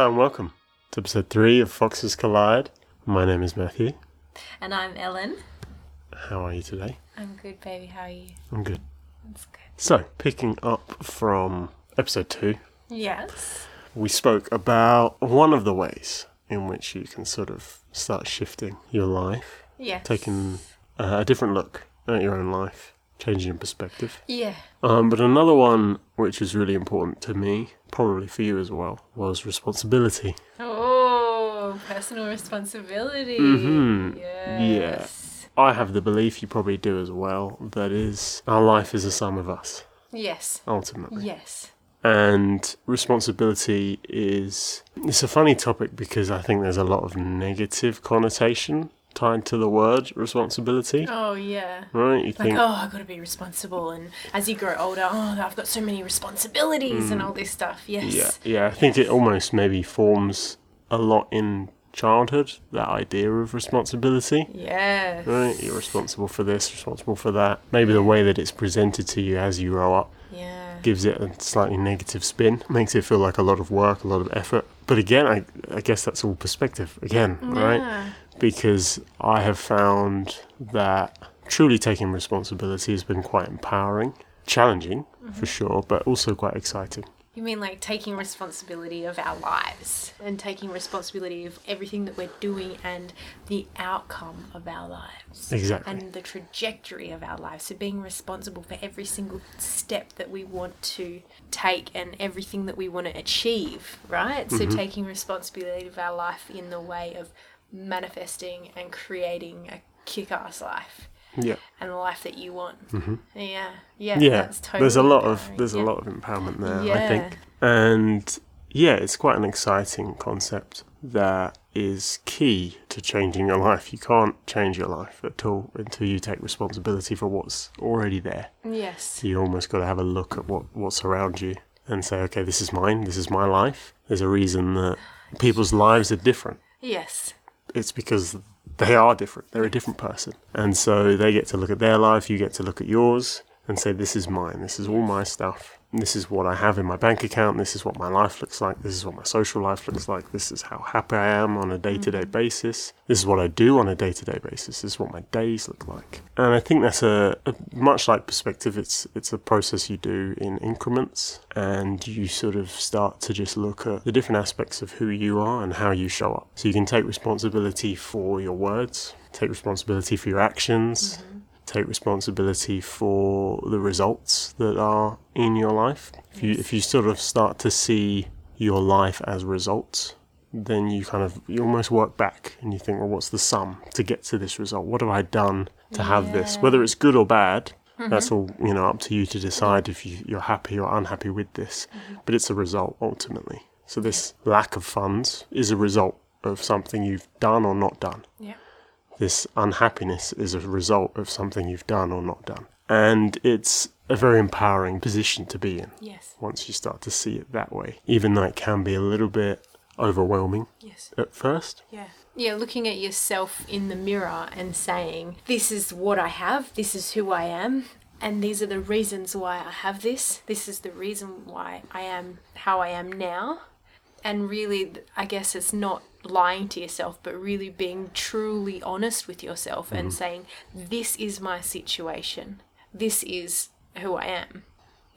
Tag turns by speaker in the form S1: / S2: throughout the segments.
S1: Hello and welcome to episode three of Foxes Collide. My name is Matthew.
S2: And I'm Ellen.
S1: How are you today?
S2: I'm good, baby. How are you?
S1: I'm good.
S2: That's good.
S1: So, picking up from episode two,
S2: Yes.
S1: we spoke about one of the ways in which you can sort of start shifting your life,
S2: Yes.
S1: taking uh, a different look at your own life, changing your perspective.
S2: Yeah.
S1: Um, but another one which was really important to me, probably for you as well, was responsibility.
S2: Oh, personal responsibility.
S1: Mm-hmm.
S2: Yes.
S1: I have the belief you probably do as well. That is, our life is a sum of us,
S2: Yes.
S1: ultimately.
S2: Yes.
S1: And responsibility is it's a funny topic because I think there's a lot of negative connotation tied to the word responsibility.
S2: Oh, yeah.
S1: Right? You
S2: Like,
S1: think
S2: oh, I've got to be responsible. And as you grow older, oh, I've got so many responsibilities and all this stuff. Yes.
S1: Mm. yeah, yeah, I think it almost maybe forms a lot in childhood, that idea of responsibility.
S2: Yes.
S1: Right? You're responsible for this, responsible for that. Maybe the way that it's presented to you as you grow up
S2: Yeah.
S1: gives it a slightly negative spin, makes it feel like a lot of work, a lot of effort. But again, I, I guess that's all perspective again, right? Because I have found that truly taking responsibility has been quite empowering, challenging for mm-hmm. sure, but also quite exciting.
S2: You mean like taking responsibility of our lives and taking responsibility of everything that we're doing and the outcome of our lives.
S1: Exactly.
S2: And the trajectory of our lives. So being responsible for every single step that we want to take and everything that we want to achieve, right? So mm-hmm. taking responsibility of our life in the way of manifesting and creating a kick ass life
S1: Yeah.
S2: and the life that you want. Mm-hmm. Yeah. Yeah.
S1: yeah
S2: That's totally
S1: there's a lot of there's
S2: Yeah.
S1: a lot of empowerment there i think and yeah it's quite an exciting concept that is key to changing your life you can't change your life at all until you take responsibility for what's already there
S2: Yes.
S1: you almost got to have a look at what what's around you and say okay this is mine this is my life there's a reason that people's lives are different
S2: Yes.
S1: It's because they are different. They're a different person. And so they get to look at their life, you get to look at yours and say, This is mine. This is all my stuff. This is what I have in my bank account. This is what my life looks like. This is what my social life looks like. This is how happy I am on a day to day basis. This is what I do on a day to day basis. This is what my days look like. And I think that's a, a much like perspective, it's it's a process you do in increments and you sort of start to just look at the different aspects of who you are and how you show up. So you can take responsibility for your words, take responsibility for your actions, mm-hmm. Take responsibility for the results that are in your life. If you if you sort of start to see your life as results, then you kind of you almost work back and you think, well, what's the sum to get to this result? What have I done to have this? Whether it's good or bad, mm-hmm. that's all you know up to you to decide if you, you're happy or unhappy with this. Mm-hmm. But it's a result ultimately. So this lack of funds is a result of something you've done or not done
S2: Yeah.
S1: This unhappiness is a result of something you've done or not done. And it's a very empowering position to be in
S2: Yes.
S1: once you start to see it that way, even though it can be a little bit overwhelming
S2: Yes.
S1: at first.
S2: Yeah. Yeah, looking at yourself in the mirror and saying, This is what I have, this is who I am, and these are the reasons why I have this, this is the reason why I am how I am now. And really, I guess it's not lying to yourself, but really being truly honest with yourself and mm-hmm. saying, This is my situation, this is who I am.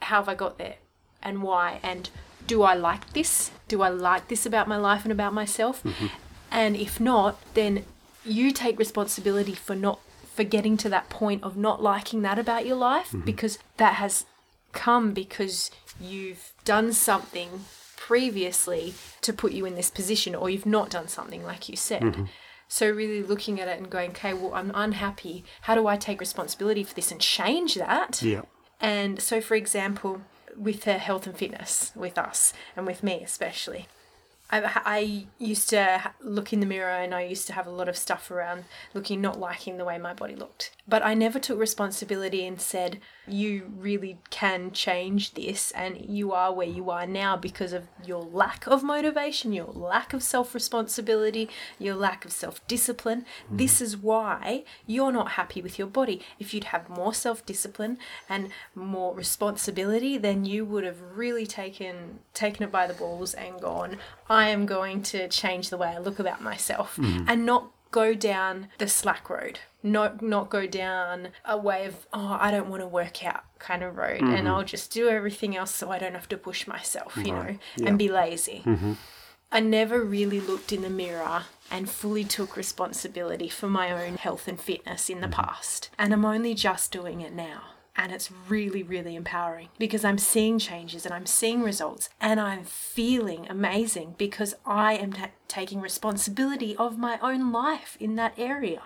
S2: How have I got there? And why? And do I like this? Do I like this about my life and about myself? Mm-hmm. And if not, then you take responsibility for not for getting to that point of not liking that about your life mm-hmm. because that has come because you've done something previously to put you in this position or you've not done something like you said. Mm-hmm. So really looking at it and going, okay, well I'm unhappy. How do I take responsibility for this and change that?
S1: Yeah.
S2: And so, for example, with her health and fitness, with us and with me especially, I, I used to look in the mirror and I used to have a lot of stuff around looking, not liking the way my body looked. But I never took responsibility and said, you really can change this and you are where you are now because of your lack of motivation, your lack of self responsibility, your lack of self discipline. Mm-hmm. This is why you're not happy with your body. If you'd have more self discipline and more responsibility, then you would have really taken taken it by the balls and gone, I am going to change the way I look about myself
S1: Mm.
S2: and not go down the slack road. Not not go down a way of oh I don't want to work out kind of road
S1: Mm-hmm.
S2: and I'll just do everything else so I don't have to push myself, you know,
S1: Yeah. Mm-hmm.
S2: and be lazy. I never really looked in the mirror and fully took responsibility for my own health and fitness in the past. And I'm only just doing it now. And it's really, really empowering because I'm seeing changes and I'm seeing results and I'm feeling amazing because I am ta- taking responsibility of my own life in that area.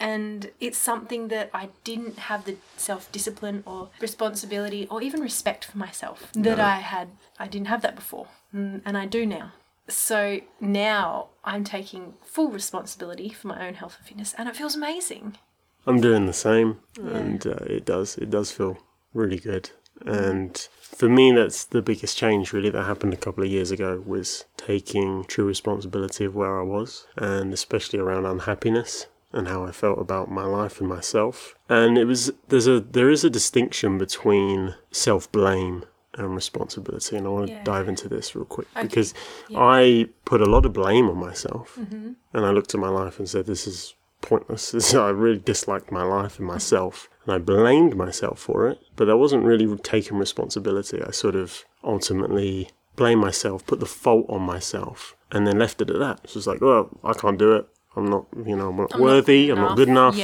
S2: And it's something that I didn't have the self discipline or responsibility or even respect for myself that I had. I didn't have that before. Mm, And I do now. So now I'm taking full responsibility for my own health and fitness, and it feels amazing.
S1: I'm doing the same, and uh, it does it does feel really good. And for me, that's the biggest change really that happened a couple of years ago was taking true responsibility of where I was, and especially around unhappiness and how I felt about my life and myself. And it was there's a there is a distinction between self blame and responsibility, and I want to
S2: Yeah.
S1: dive into this real quick
S2: Okay.
S1: because
S2: Yeah.
S1: I put a lot of blame on myself,
S2: Mm-hmm.
S1: and I looked at my life and said, "This is pointless." This, I really disliked my life and myself, and I blamed myself for it. But I wasn't really taking responsibility. I sort of ultimately blamed myself, put the fault on myself, and then left it at that. So it's like, "Well, I can't do it. I'm not, you know, I'm not
S2: I'm not
S1: worthy. I'm not good enough."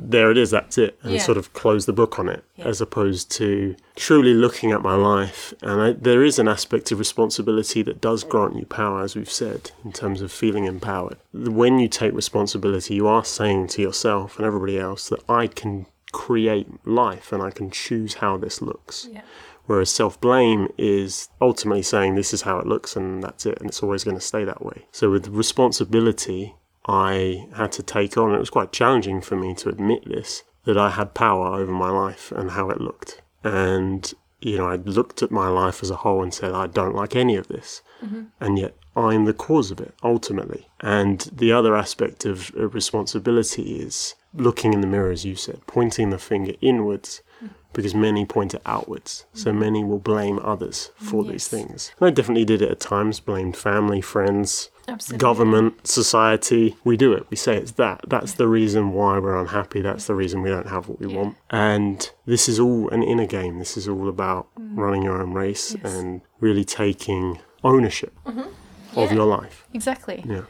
S1: There it is, that's it, and
S2: Yeah.
S1: sort of close the book on it,
S2: Yeah.
S1: as opposed to truly looking at my life. And I, there is an aspect of responsibility that does grant you power, as we've said, in terms of feeling empowered. When you take responsibility, you are saying to yourself and everybody else that I can create life and I can choose how this looks.
S2: Yeah.
S1: Whereas self blame is ultimately saying this is how it looks and that's it, and it's always going to stay that way. So with responsibility, I had to take on, it was quite challenging for me to admit this, that I had power over my life and how it looked. And, you know, I looked at my life as a whole and said, I don't like any of this. Mm-hmm. And yet I'm the cause of it, ultimately. And the other aspect of, responsibility is looking in the mirror, as you said, pointing the finger inwards mm-hmm. because many point it outwards. So mm-hmm. many will blame others for mm,
S2: these
S1: things. And I definitely did it at times, blamed family, friends,
S2: Absolutely.
S1: government, society. We do it. We say it's that. That's the reason why we're unhappy. That's the reason we don't have what we
S2: Yeah.
S1: want. And this is all an inner game. This is all about running your own race
S2: Mm. Yes.
S1: and really taking ownership of
S2: Yeah.
S1: your life.
S2: Exactly.
S1: Yeah.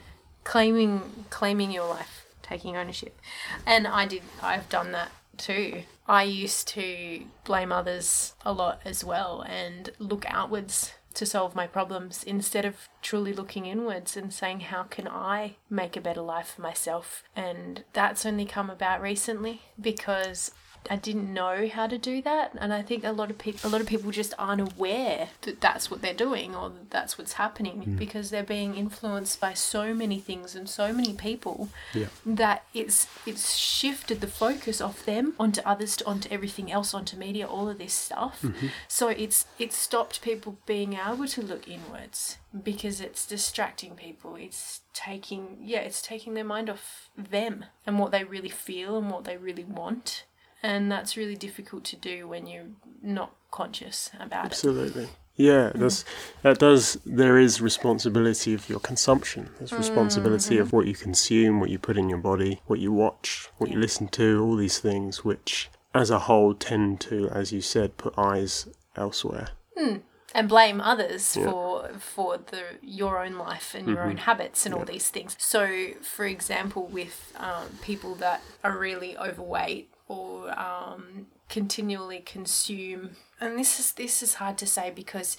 S2: claiming claiming your life taking ownership and i did i've done that too i used to blame others a lot as well and look outwards to solve my problems instead of truly looking inwards and saying how can i make a better life for myself? And that's only come about recently because I didn't know how to do that, and I think a lot of people, a lot of people just aren't aware that that's what they're doing or that that's what's happening mm. because they're being influenced by so many things and so many people
S1: Yeah.
S2: that it's it's shifted the focus off them onto others, to, onto everything else, onto media, all of this stuff. Mm-hmm. So it's it's stopped people being able to look inwards because it's distracting people. It's taking yeah, it's taking their mind off them and what they really feel and what they really want. And that's really difficult to do when you're not conscious about it.
S1: Absolutely. Yeah, that's mm-hmm. that does. There is responsibility of your consumption. There's responsibility of mm-hmm. what you consume, what you put in your body, what you watch, what you listen to, all these things, which, as a whole, tend to, as you said, put eyes elsewhere. Hmm.
S2: and blame others
S1: Yeah.
S2: for for the your own life and your own mm-hmm. habits and all these things. So, for example, with um, people that are really overweight or um, continually consume, and this is this is hard to say because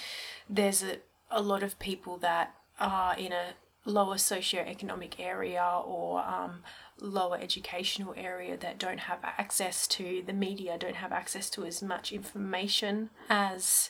S2: there's a a lot of people that are in a lower socioeconomic area or um, lower educational area that don't have access to the media, don't have access to as much information as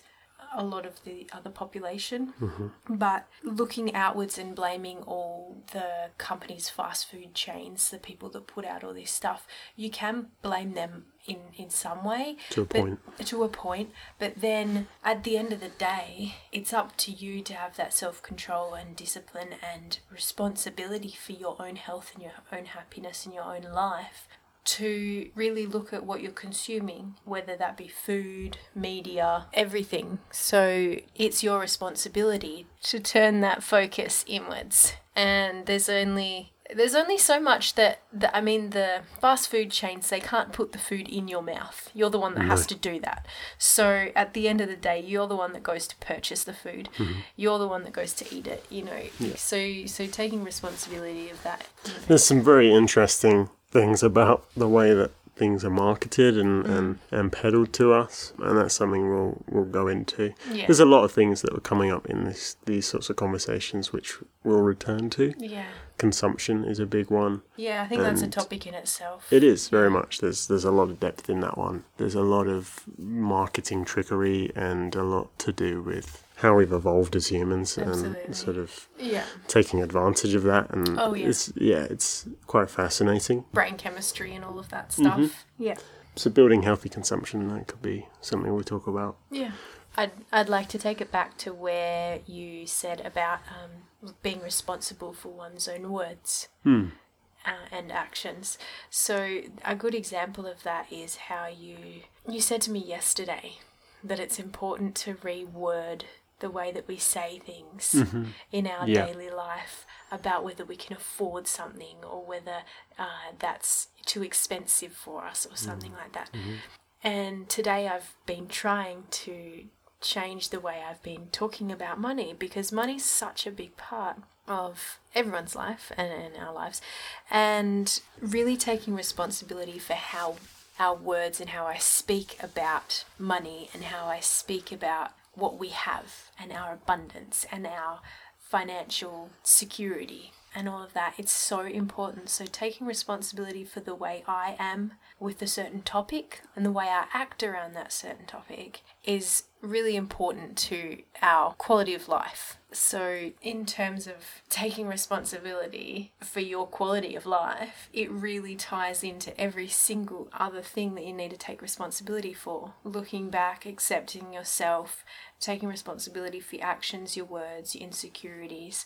S2: a lot of the other population. Mm-hmm. But looking outwards and blaming all the companies, fast food chains, the people that put out all this stuff, you can blame them in, in some way.
S1: To a point.
S2: To a point. But then at the end of the day, it's up to you to have that self control and discipline and responsibility for your own health and your own happiness and your own life to really look at what you're consuming, whether that be food, media, everything. So it's your responsibility to turn that focus inwards. And there's only there's only so much that, that I mean the fast food chains they can't put the food in your mouth. You're the one that has to do that. So at the end of the day, you're the one that goes to purchase the food. Mm-hmm. You're the one that goes to eat it. You know. So so taking responsibility of that. you know.
S1: There's some very interesting things about the way that things are marketed and, mm. and, and peddled to us, and that's something we'll we'll go into.
S2: Yeah.
S1: There's a lot of things that were coming up in this these sorts of conversations, which we'll return to.
S2: Yeah.
S1: Consumption is a big one.
S2: Yeah, I think that's a topic in itself.
S1: It is very much. There's there's a lot of depth in that one. There's a lot of marketing trickery and a lot to do with how we've evolved as humans
S2: Absolutely.
S1: and sort of
S2: yeah.
S1: taking advantage of that. And
S2: Oh, yeah.
S1: it's yeah, it's quite fascinating.
S2: Brain chemistry and all of that stuff. Yeah.
S1: So building healthy consumption that could be something we talk about.
S2: Yeah. I'd, I'd like to take it back to where you said about um, being responsible for one's own words uh, and actions. So a good example of that is how you you said to me yesterday that it's important to reword the way that we say things mm-hmm. in our
S1: Yeah.
S2: daily life about whether we can afford something or whether uh, that's too expensive for us or something mm-hmm. like that. Mm-hmm. And today I've been trying to change the way I've been talking about money because money's such a big part of everyone's life and, and our lives. And really taking responsibility for how our words and how I speak about money and how I speak about what we have and our abundance and our financial security and all of that. It's so important. So, taking responsibility for the way I am with a certain topic and the way I act around that certain topic is really important to our quality of life. So, in terms of taking responsibility for your quality of life, it really ties into every single other thing that you need to take responsibility for. Looking back, accepting yourself, taking responsibility for your actions, your words, your insecurities,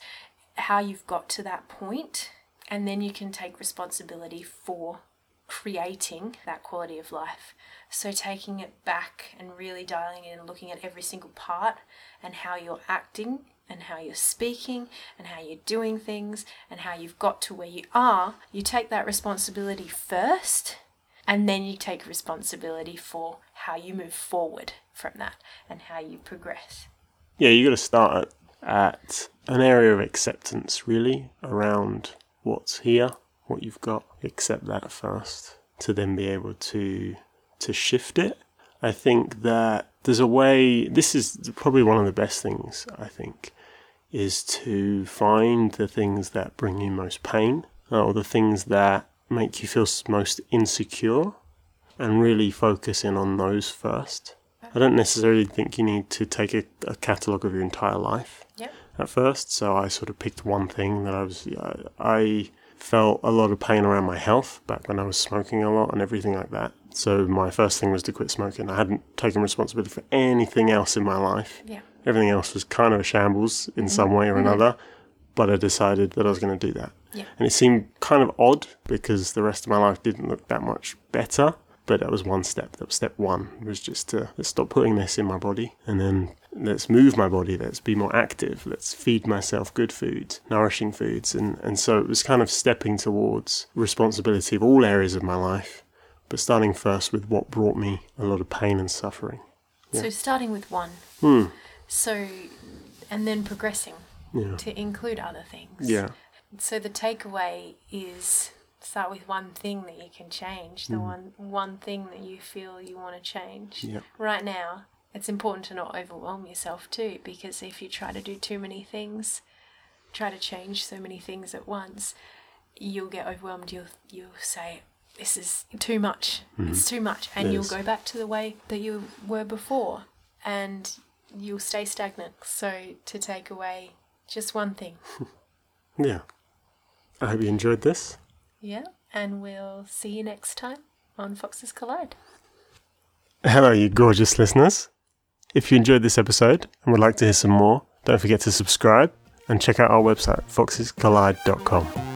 S2: how you've got to that point, and then you can take responsibility for creating that quality of life. So, taking it back and really dialing in and looking at every single part and how you're acting and how you're speaking and how you're doing things and how you've got to where you are, you take that responsibility first and then you take responsibility for how you move forward from that and how you progress.
S1: Yeah, you got to start at, at an area of acceptance, really, around what's here, what you've got. Accept that first, to then be able to to shift it. I think that there's a way. This is probably one of the best things. I think is to find the things that bring you most pain, or the things that make you feel most insecure, and really focus in on those first. I don't necessarily think you need to take a, a catalogue of your entire life
S2: Yep.
S1: at first. So I sort of picked one thing that I was. I, I felt a lot of pain around my health back when I was smoking a lot and everything like that. So my first thing was to quit smoking. I hadn't taken responsibility for anything else in my life.
S2: Yeah.
S1: Everything else was kind of a shambles in some way or mm-hmm. another. But I decided that I was going to do that.
S2: Yeah.
S1: And it seemed kind of odd because the rest of my life didn't look that much better. But that was one step. That was step one. Was just to let's stop putting this in my body, and then let's move my body. Let's be more active. Let's feed myself good foods, nourishing foods, and and so it was kind of stepping towards responsibility of all areas of my life, but starting first with what brought me a lot of pain and suffering.
S2: So starting with one. Hmm. So, and then progressing
S1: Yeah.
S2: to include other things.
S1: Yeah.
S2: So the takeaway is start with one thing that you can change, the hmm. one one thing that you feel you want to change.
S1: Yeah.
S2: Right now, it's important to not overwhelm yourself too, because if you try to do too many things, try to change so many things at once, you'll get overwhelmed. You'll you'll say, "This is too much. Hmm. It's too much," and you'll go back to the way that you were before, and you'll stay stagnant. So to take away just one thing.
S1: Yeah. I hope you enjoyed this.
S2: Yeah, and we'll see you next time on Foxes Collide.
S1: Hello, you gorgeous listeners. If you enjoyed this episode and would like to hear some more, don't forget to subscribe and check out our website, foxescollide.com.